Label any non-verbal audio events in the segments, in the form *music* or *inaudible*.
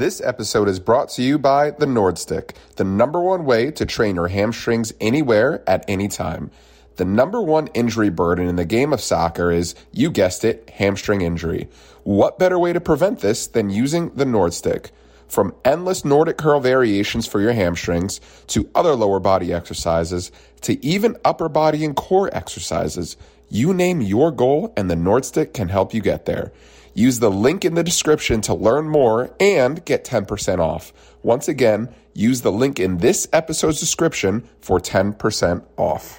This episode is brought to you by the Nordstick, the number one way to train your hamstrings anywhere at any time. The number one injury burden in the game of soccer is, you guessed it, hamstring injury. What better way to prevent this than using the Nordstick? From endless Nordic curl variations for your hamstrings to other lower body exercises to even upper body and core exercises, you name your goal and the Nordstick can help you get there. Use the link in the description to learn more and get 10% off. Once again, use the link in this episode's description for 10% off.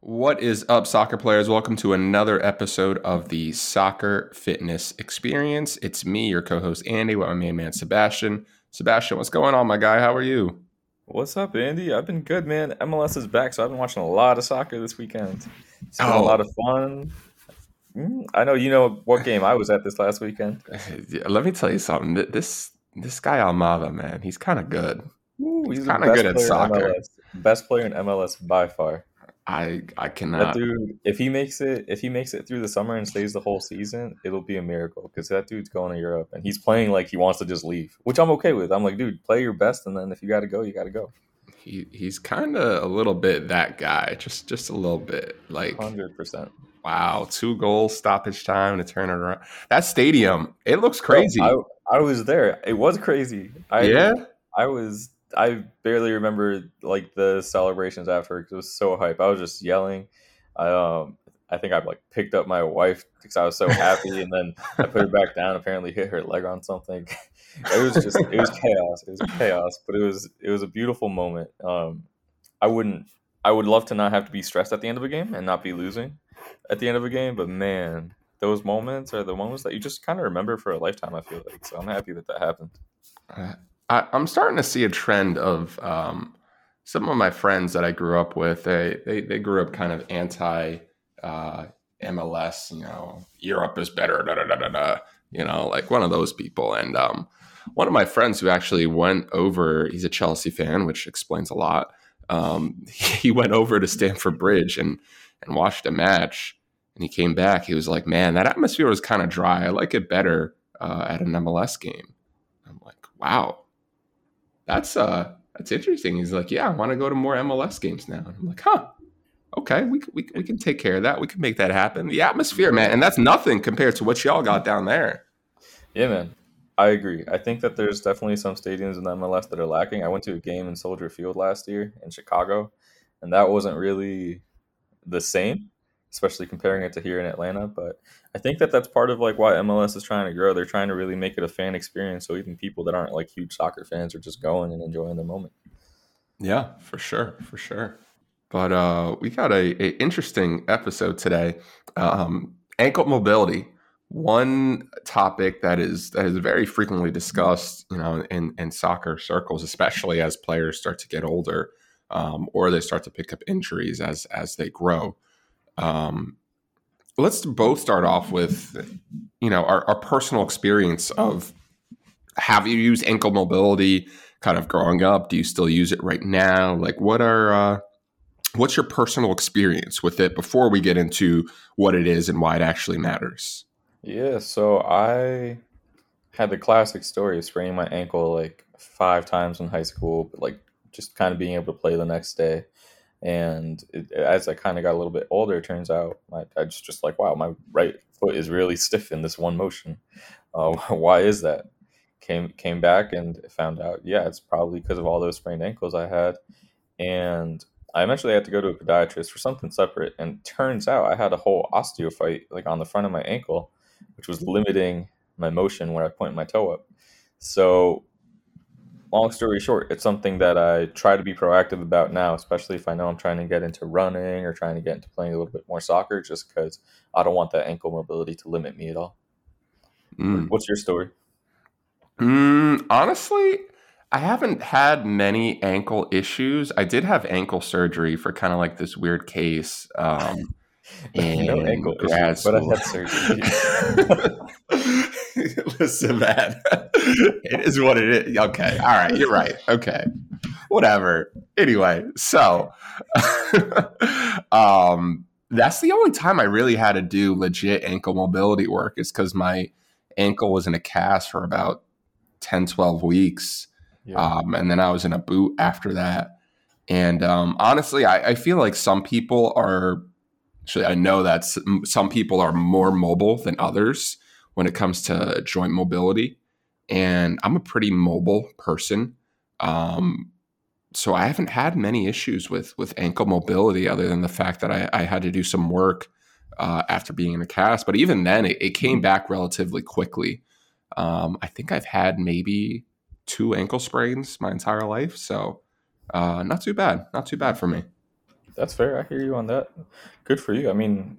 What is up, soccer players? Welcome to another episode of the Soccer Fitness Experience. It's me, your co host Andy, with my main man Sebastian. Sebastian, what's going on, my guy? How are you? What's up, Andy? I've been good, man. MLS is back, so I've been watching a lot of soccer this weekend. It's been Oh. a lot of fun. Mm, I know you know what game I was at this last weekend. *laughs* Yeah, Let me tell you something. This this guy Almada, man, he's kind of good. Ooh, he's the kinda good at soccer. Best player in MLS by far. I I That cannot. dude, if he makes it, if he makes it through the summer and stays the whole season, it'll be a miracle because that dude's going to Europe and he's playing like he wants to just leave, which I'm okay with. I'm like, dude, play your best, and then if you got to go, you got to go. He he's kind of a little bit that guy, just just a little bit. Like Hundred percent. Wow, two goals, stoppage time to turn it around. That stadium, it looks crazy. I, I was there. It was crazy. I, yeah, I was I barely remember like the celebrations after because it was so hype. I was just yelling. I um I think I like picked up my wife because I was so happy, and then I put her back down. Apparently, hit her leg on something. *laughs* it was just it was chaos. It was chaos, but it was it was a beautiful moment. Um, I wouldn't. I would love to not have to be stressed at the end of a game and not be losing at the end of a game. But man, those moments are the moments that you just kind of remember for a lifetime. I feel like so. I'm happy that that happened. I, I'm starting to see a trend of um, some of my friends that I grew up with. They they, they grew up kind of anti uh, MLS. You know, Europe is better. Da, da, da, da, da, you know, like one of those people. And um, one of my friends who actually went over. He's a Chelsea fan, which explains a lot. Um, *laughs* he went over to Stamford Bridge and and watched a match. And he came back. He was like, "Man, that atmosphere was kind of dry. I like it better uh, at an MLS game." I'm like, "Wow, that's uh that's interesting. He's like, yeah, I want to go to more MLS games now. And I'm like, huh, okay, we, we, we can take care of that. We can make that happen. The atmosphere, man, and that's nothing compared to what y'all got down there. Yeah, man. I agree. I think that there's definitely some stadiums in the MLS that are lacking. I went to a game in Soldier Field last year in Chicago, and that wasn't really the same, especially comparing it to here in Atlanta. But I think that that's part of like why MLS is trying to grow. They're trying to really make it a fan experience, so even people that aren't like huge soccer fans are just going and enjoying the moment. Yeah, for sure, for sure. But uh, we got a, a interesting episode today. Um, ankle mobility, one topic that is that is very frequently discussed, you know, in, in soccer circles, especially as players start to get older, um, or they start to pick up injuries as as they grow. Um, let's both start off with, you know, our, our personal experience of have you used ankle mobility kind of growing up? Do you still use it right now? Like, what are uh, what's your personal experience with it before we get into what it is and why it actually matters? Yeah, so I had the classic story of spraining my ankle like five times in high school, but like just kind of being able to play the next day. And it, as I kind of got a little bit older, it turns out my, I just just like, wow, my right foot is really *laughs* stiff in this one motion. Uh, *laughs* why is that? Came came back and found out, yeah, it's probably because of all those sprained ankles I had. And I eventually had to go to a podiatrist for something separate. And turns out I had a whole osteophyte like on the front of my ankle, which was limiting my motion where I point my toe up. So long story short, it's something that I try to be proactive about now, especially if I know I'm trying to get into running or trying to get into playing a little bit more soccer, just because I don't want that ankle mobility to limit me at all. Mm. What's your story? Mm, honestly, I haven't had many ankle issues. I did have ankle surgery for kind of like this weird case. Um, *laughs* no ankle grad issues, but I had surgery. *laughs* *laughs* *laughs* Listen, man, *laughs* it is what it is. Okay, all right, you're right. Okay, whatever. Anyway, so *laughs* um, that's the only time I really had to do legit ankle mobility work is because my ankle was in a cast for about 10, 12 weeks. Yeah. Um, and then I was in a boot after that. And um, honestly, I, I, feel like some people are, actually, I know that some people are more mobile than others when it comes to joint mobility. And I'm a pretty mobile person. Um, so I haven't had many issues with with ankle mobility other than the fact that I, I had to do some work uh, after being in a cast. But even then, it, it came back relatively quickly. Um, I think I've had maybe two ankle sprains my entire life, so uh, not too bad. Not too bad for me. That's fair. I hear you on that. Good for you. I mean,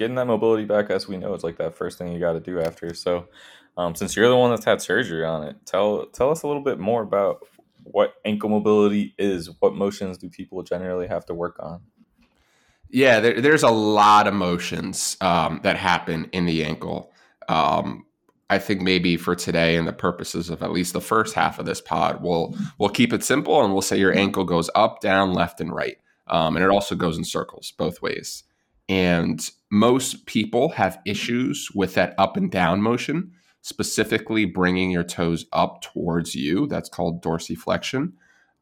getting that mobility back, as we know, is like that first thing you got to do after. So, um, since you're the one that's had surgery on it, tell tell us a little bit more about what ankle mobility is. What motions do people generally have to work on? Yeah, there, there's a lot of motions um, that happen in the ankle. Um, I think maybe for today and the purposes of at least the first half of this pod, we'll we'll keep it simple and we'll say your ankle goes up, down, left, and right, um, and it also goes in circles both ways. And most people have issues with that up and down motion, specifically bringing your toes up towards you. That's called dorsiflexion.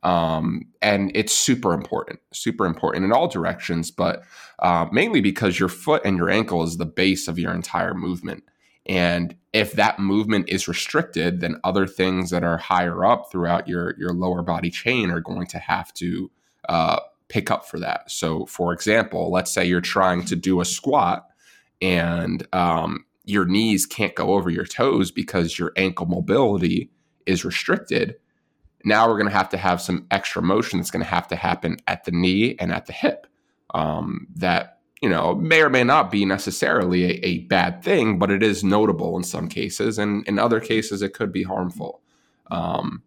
Um, and it's super important, super important in all directions, but uh, mainly because your foot and your ankle is the base of your entire movement. And if that movement is restricted, then other things that are higher up throughout your, your lower body chain are going to have to uh, pick up for that. So, for example, let's say you're trying to do a squat and um, your knees can't go over your toes because your ankle mobility is restricted. Now we're going to have to have some extra motion that's going to have to happen at the knee and at the hip. Um, that you know, may or may not be necessarily a, a, bad thing, but it is notable in some cases, and in other cases, it could be harmful. Um,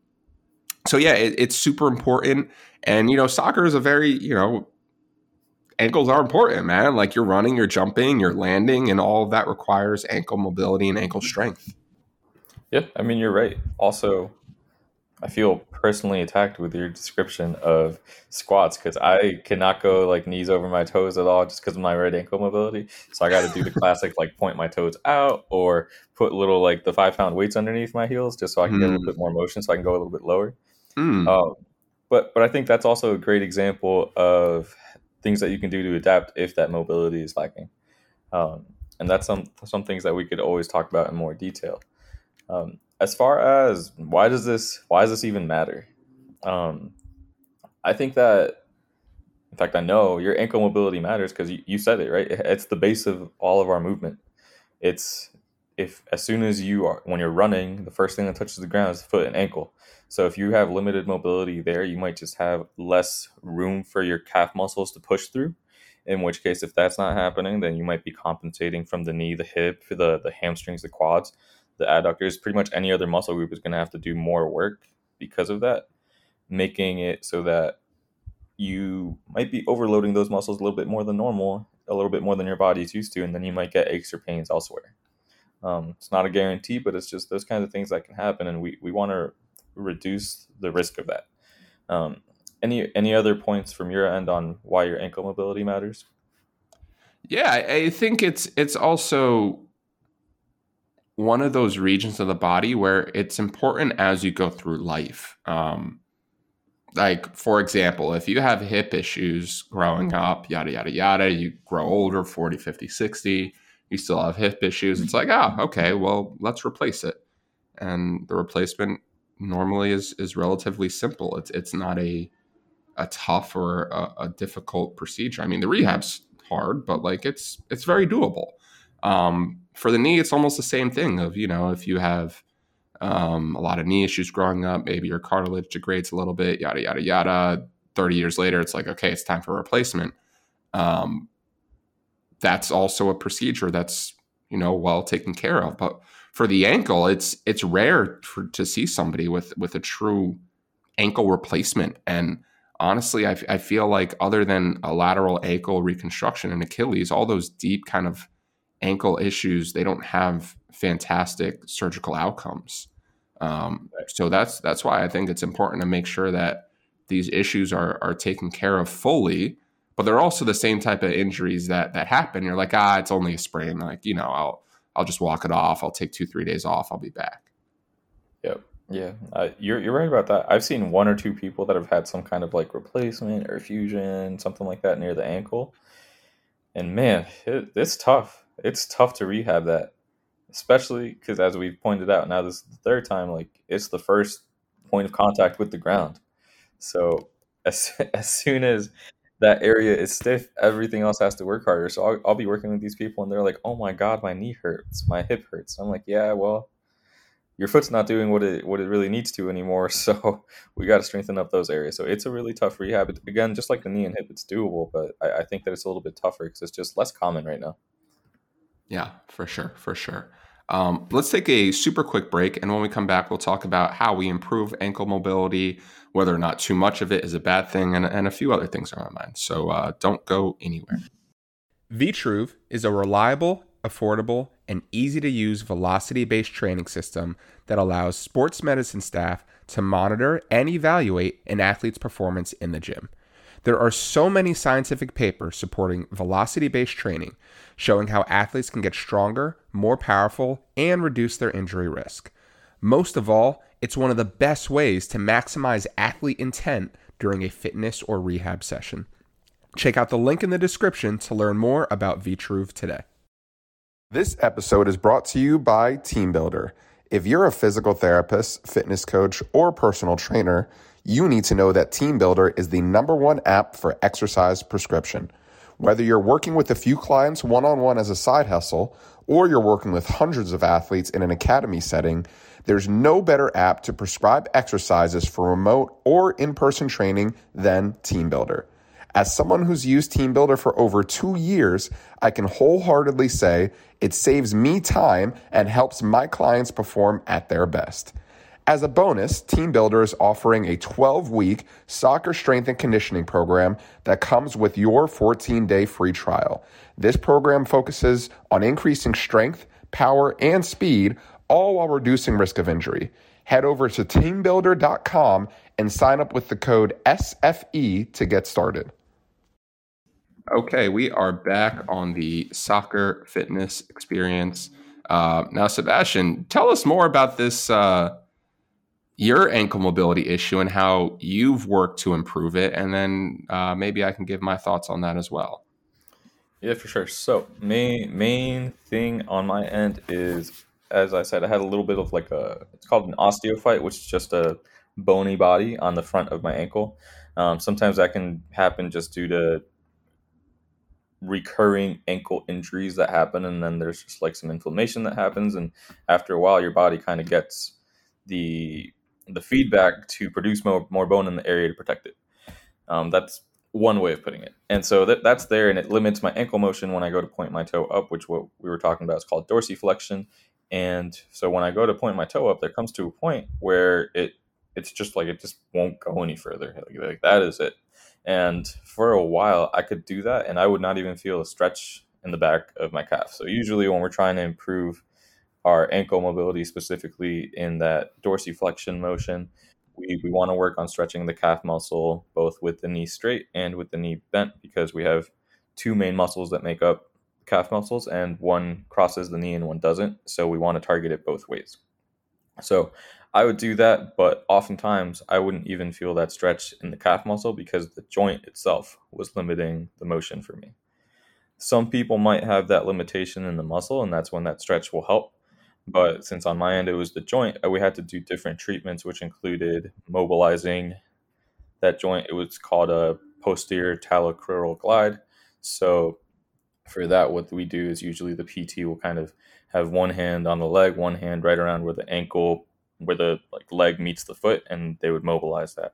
so yeah, it, it's super important, and you know, soccer is a very you know, ankles are important, man. Like you're running, you're jumping, you're landing, and all of that requires ankle mobility and ankle strength. Yeah, I mean, you're right. Also, I feel personally attacked with your description of squats because I cannot go like knees over my toes at all just because of my right ankle mobility. So I got to do the classic like point my toes out or put little like the five pound weights underneath my heels just so I can mm. get a little hmm. bit more motion so I can go a little bit lower. Mm. Um, but but I think that's also a great example of things that you can do to adapt if that mobility is lacking. Um, and that's some some things that we could always talk about in more detail. Um, as far as why does this why does this even matter? Um, I think that in fact I know your ankle mobility matters because you, you said it right. It's the base of all of our movement. It's if as soon as you are when you're running, the first thing that touches the ground is the foot and ankle. So if you have limited mobility there, you might just have less room for your calf muscles to push through. In which case, if that's not happening, then you might be compensating from the knee, the hip, the the hamstrings, the quads the adductors, pretty much any other muscle group is going to have to do more work because of that, making it so that you might be overloading those muscles a little bit more than normal, a little bit more than your body's used to, and then you might get aches or pains elsewhere. Um, it's not a guarantee, but it's just those kinds of things that can happen, and we, we want to reduce the risk of that. Um, any any other points from your end on why your ankle mobility matters? Yeah, I think it's it's also one of those regions of the body where it's important as you go through life. Um, like, for example, if you have hip issues growing up, yada, yada, yada, you grow older, 40, 50, 60, you still have hip issues. It's like, oh, okay, well, let's replace it. And the replacement normally is is relatively simple. It's it's not a a tough or a, a difficult procedure. I mean, the rehab's hard, but like it's it's very doable. Um, for the knee, it's almost the same thing. Of you know, if you have um, a lot of knee issues growing up, maybe your cartilage degrades a little bit, yada yada yada. Thirty years later, it's like okay, it's time for replacement. Um, that's also a procedure that's you know well taken care of. But for the ankle, it's it's rare for, to see somebody with with a true ankle replacement. And honestly, I, I feel like other than a lateral ankle reconstruction and Achilles, all those deep kind of ankle issues, they don't have fantastic surgical outcomes. Um, so that's that's why I think it's important to make sure that these issues are are taken care of fully. But they're also the same type of injuries that that happen. You're like, ah, it's only a sprain. Like, you know, I'll I'll just walk it off. I'll take two three days off. I'll be back. Yep. Yeah, uh, you're you're right about that. I've seen one or two people that have had some kind of like replacement or fusion, something like that near the ankle, and man, it, it's tough. It's tough to rehab that, especially because as we've pointed out, now this is the third time. Like it's the first point of contact with the ground. So *laughs* as as soon as that area is stiff, everything else has to work harder. So I'll, I'll be working with these people, and they're like, "Oh my god, my knee hurts, my hip hurts." I'm like, "Yeah, well." your foot's not doing what it what it really needs to anymore. *laughs* So we got to strengthen up those areas. So it's a really tough rehab. Again, just like the knee and hip, it's doable, but I, I think that it's a little bit tougher because it's just less common right now. Yeah, for sure, for sure. Um, let's take a super quick break, and when we come back, we'll talk about how we improve ankle mobility, whether or not too much of it is a bad thing, and, and a few other things on my mind. So uh, don't go anywhere. Vitruve is a reliable affordable, and easy to use velocity based training system that allows sports medicine staff to monitor and evaluate an athlete's performance in the gym. There are so many scientific papers supporting velocity based training, showing how athletes can get stronger, more powerful, and reduce their injury risk. Most of all, it's one of the best ways to maximize athlete intent during a fitness or rehab session. Check out the link in the description to learn more about Vitruve today. This episode is brought to you by TeamBuildr. If you're a physical therapist, fitness coach, or personal trainer, you need to know that TeamBuildr is the number one app for exercise prescription. Whether you're working with a few clients one on one as a side hustle, or you're working with hundreds of athletes in an academy setting, there's no better app to prescribe exercises for remote or in person training than TeamBuildr. As someone who's used TeamBuildr for over two years, I can wholeheartedly say it saves me time and helps my clients perform at their best. As a bonus, TeamBuildr is offering a 12 week soccer strength and conditioning program that comes with your 14 day free trial. This program focuses on increasing strength, power, and speed, all while reducing risk of injury. Head over to teambuildr.com and sign up with the code SFE to get started. Okay, we are back on the soccer fitness experience. Uh, now, Sebastian, tell us more about this uh, your ankle mobility issue and how you've worked to improve it, and then uh, maybe I can give my thoughts on that as well. Yeah, for sure. So, main main thing on my end is, as I said, I had a little bit of like a it's called an osteophyte, which is just a bony body on the front of my ankle. Um, sometimes that can happen just due to recurring ankle injuries that happen and then there's just like some inflammation that happens and after a while your body kind of gets the the feedback to produce more, more bone in the area to protect it. Um, that's one way of putting it. And so that, that's there and it limits my ankle motion when i go to point my toe up which what we were talking about is called dorsiflexion. And so when i go to point my toe up there comes to a point where it it's just like it just won't go any further. Like, like that is it. And for a while, I could do that and I would not even feel a stretch in the back of my calf. So, usually, when we're trying to improve our ankle mobility, specifically in that dorsiflexion motion, we, we want to work on stretching the calf muscle both with the knee straight and with the knee bent because we have two main muscles that make up calf muscles and one crosses the knee and one doesn't. So, we want to target it both ways. So, I would do that, but oftentimes I wouldn't even feel that stretch in the calf muscle because the joint itself was limiting the motion for me. Some people might have that limitation in the muscle, and that's when that stretch will help. But since on my end it was the joint, uh, we had to do different treatments, which included mobilizing that joint. It was called a posterior talocrural glide. So for that, what we do is usually the PT will kind of have one hand on the leg, one hand right around where the ankle where the like leg meets the foot, and they would mobilize that.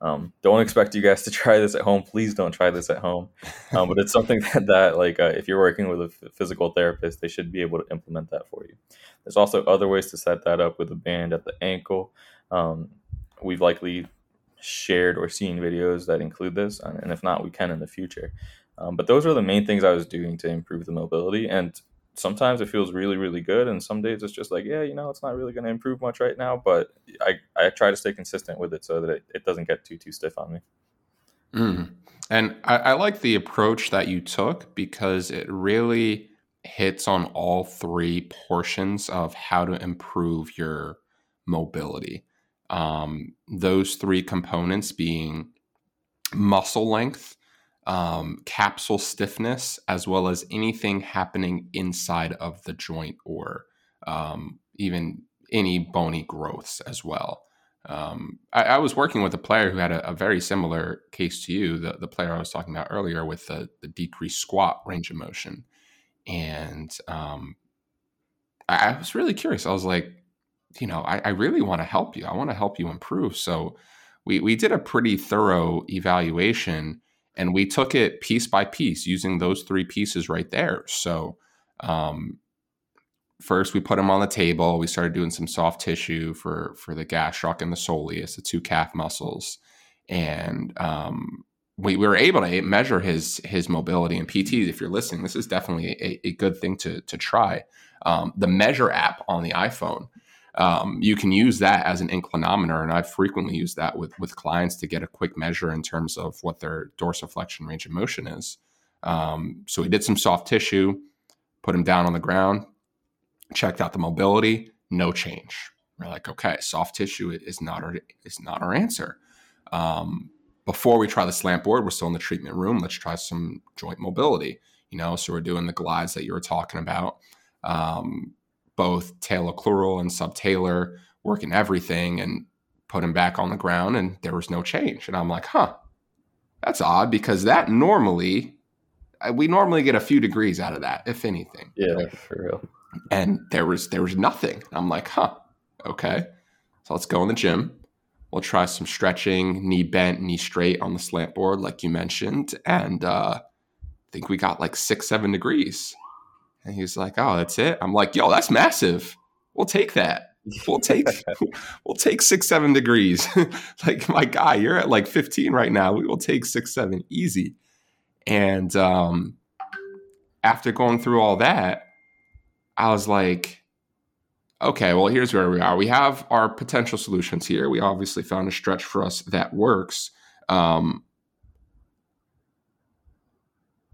Um, don't expect you guys to *laughs* try this at home. Please don't try this at home. Um, but it's something *laughs* that, that like uh, if you're working with a physical therapist, they should be able to implement that for you. There's also other ways to set that up with a band at the ankle. Um, we've likely shared or seen videos that include this, and if not, we can in the future. Um, but those are the main things I was doing to improve the mobility. And sometimes it feels really really good and some days it's just like yeah you know it's not really going to improve much right now but i i try to stay consistent with it so that it, it doesn't get too too stiff on me mm. and I, I like the approach that you took because it really hits on all three portions of how to improve your mobility Um, those three components being muscle length, um, capsule stiffness, as well as anything happening inside of the joint or um, even any bony growths as well. Um, I, I, was working with a player who had a, a, very similar case to you, the, the player I was talking about earlier with the, the decreased squat range of motion. And um, I, I, was really curious. I was like, you know, I, I really want to help you. I want to help you improve. So we, we did a pretty thorough evaluation and we took it piece by piece using those three pieces right there. So um, first we put him on the table. We started doing some soft tissue for for the gastroc and the soleus, the two calf muscles, and um, we, we, were able to measure his his mobility and PT. If you're listening, this is definitely a, a good thing to to try. Um, the Measure app on the iPhone. Um, you can use that as an inclinometer, and I've frequently used that with with clients to get a quick measure in terms of what their dorsiflexion range of motion is. Um, so we did some soft tissue, put him down on the ground, checked out the mobility, no change. We're like, okay, soft tissue is not our is not our answer. Um, before we try the slant board, we're still in the treatment room. Let's try some joint mobility. You know, so we're doing the glides that you were talking about, um, both talocrural and subtalar, working everything and put him back on the ground, and there was no change. And I'm like, huh, that's odd because that normally we normally get a few degrees out of that, if anything. Yeah, for real and there was there was nothing. I'm like, huh, okay. So let's go in the gym. We'll try some stretching, knee bent, knee straight on the slant board, like you mentioned, and uh, I think we got like six, seven degrees. And he's like, "Oh, that's it." I'm like, "Yo, that's massive. We'll take that. We'll take *laughs* *laughs* we'll take six, seven degrees. *laughs* like my guy, you're at like 15 right now. We will take six, seven, easy." And um, after going through all that, I was like, okay, well, here's where we are. We have our potential solutions here. We obviously found a stretch for us that works. Um,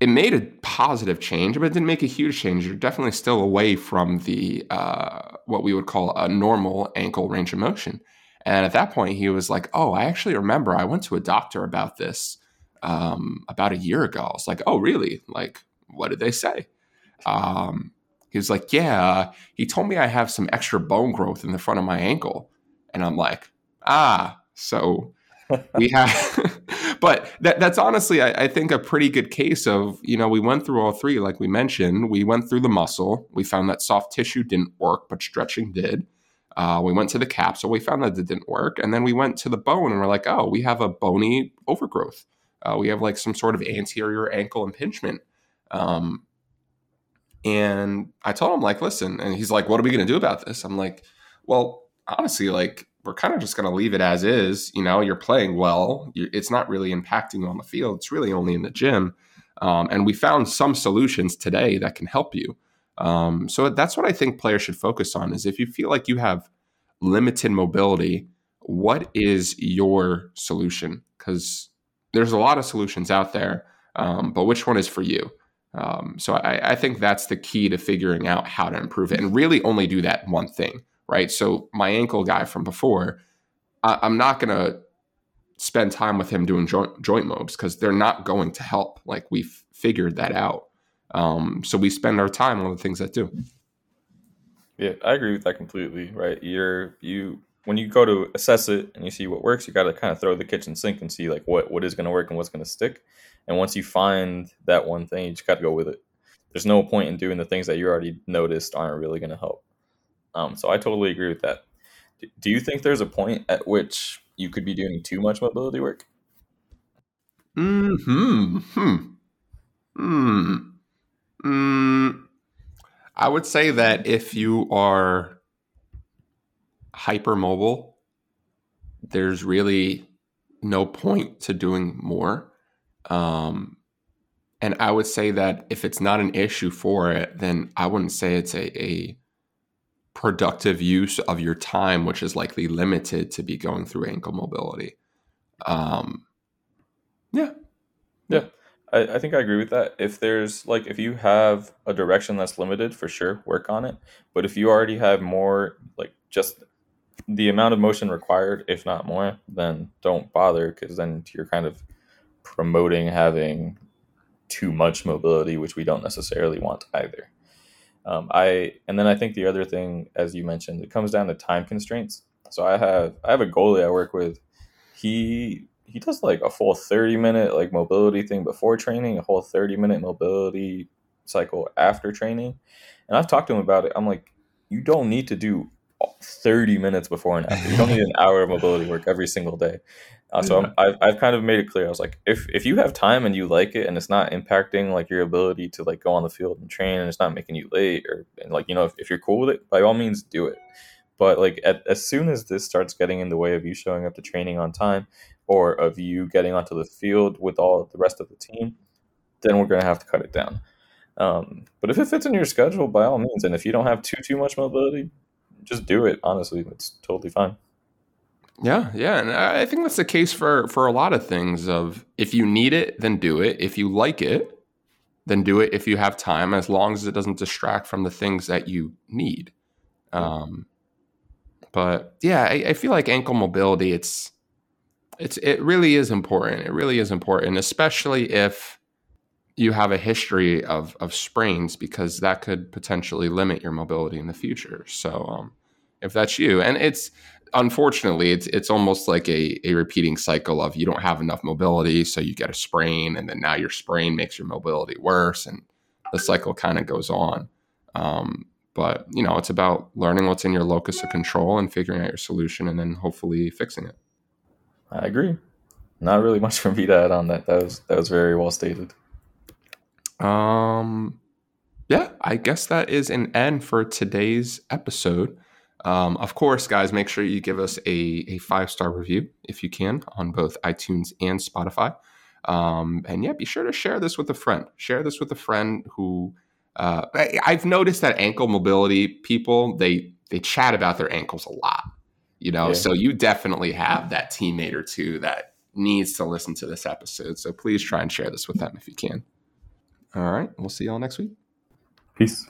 it made a positive change, but it didn't make a huge change. You're definitely still away from the uh, what we would call a normal ankle range of motion. And at that point, he was like, "Oh, I actually remember. I went to a doctor about this um, about a year ago." I was like, "Oh, really? Like, what did they say?" Um, he was like, Yeah, he told me I have some extra bone growth in the front of my ankle. And I'm like, Ah, so we have, but that, that's honestly, I, I, think, a pretty good case of, you know, we went through all three, like we mentioned. We went through the muscle. We found that soft tissue didn't work, but stretching did. Uh, we went to the capsule. We found that it didn't work. And then we went to the bone and we're like, oh, we have a bony overgrowth. Uh, we have like some sort of anterior ankle impingement. Um, and I told him, like, listen, and he's like, what are we going to do about this? I'm like, well, honestly, like, we're kind of just going to leave it as is. You know, you're playing well. You're, it's not really impacting you on the field. It's really only in the gym. Um, and we found some solutions today that can help you. Um, so that's what I think players should focus on is if you feel like you have limited mobility, what is your solution? Because there's a lot of solutions out there, um, but which one is for you? Um, so I, I, think that's the key to figuring out how to improve it and really only do that one thing, right? So my ankle guy from before, I, am not going to spend time with him doing joint, joint mobs because they're not going to help. Like we've figured that out. Um, so we spend our time on the things that do. Yeah, I agree with that completely. Right, you're you when you go to assess it and you see what works, you got to kind of throw the kitchen sink and see like what what is going to work and what's going to stick. And once you find that one thing, you just got to go with it. There's no point in doing the things that you already noticed aren't really going to help. Um, so I totally agree with that. Do you think there's a point at which you could be doing too much mobility work? Hmm. Hmm. Hmm. Hmm. I would say that if you are hypermobile, there's really no point to doing more. Um, and I would say that if it's not an issue for it, then I wouldn't say it's a, a productive use of your time, which is likely limited to be going through ankle mobility. Um, yeah. Yeah. I, I think I agree with that. If there's like, if you have a direction that's limited, for sure, work on it. But if you already have more, like just the amount of motion required, if not more, then don't bother because then you're kind of promoting having too much mobility, which we don't necessarily want either. Um, I and then I think the other thing, as you mentioned, it comes down to time constraints. So I have I have a goalie I work with. He he does like a full thirty minute like mobility thing before training, a whole thirty minute mobility cycle after training, and I've talked to him about it. I'm like, you don't need to do 30 minutes before and after. You don't need an hour of mobility work every single day. Uh, so yeah. I've, I've kind of made it clear. I was like, if, if you have time and you like it and it's not impacting like your ability to like go on the field and train and it's not making you late or and like, you know, if, if you're cool with it, by all means do it. But like at, as soon as this starts getting in the way of you showing up to training on time or of you getting onto the field with all the rest of the team, then we're going to have to cut it down. Um, but if it fits in your schedule, by all means, and if you don't have too too much mobility, just do it. Honestly, it's totally fine. Yeah, yeah, and I think that's the case for for a lot of things. Of if you need it, then do it. If you like it, then do it. If you have time, as long as it doesn't distract from the things that you need. Um, but yeah, I, I feel like ankle mobility. It's it's it really is important. It really is important, especially if you have a history of of sprains because that could potentially limit your mobility in the future. So um, if that's you, and it's unfortunately it's it's almost like a, a repeating cycle of you don't have enough mobility, so you get a sprain, and then now your sprain makes your mobility worse, and the cycle kind of goes on. Um, but you know, it's about learning what's in your locus of control and figuring out your solution, and then hopefully fixing it. I agree. Not really *laughs* much for me to add on that. That was that was very well stated. Um, yeah, I guess that is an end for today's episode. Um, of course, guys, make sure you give us a, a five star review if you can on both iTunes and Spotify. Um, and yeah, be sure to share this with a friend. Share this with a friend who uh, I, I've noticed that ankle mobility people they they chat about their ankles a lot. You know, yeah. so you definitely have that teammate or two that needs to listen to this episode. So please try and share this with them if you can. All right. We'll see y'all next week. Peace.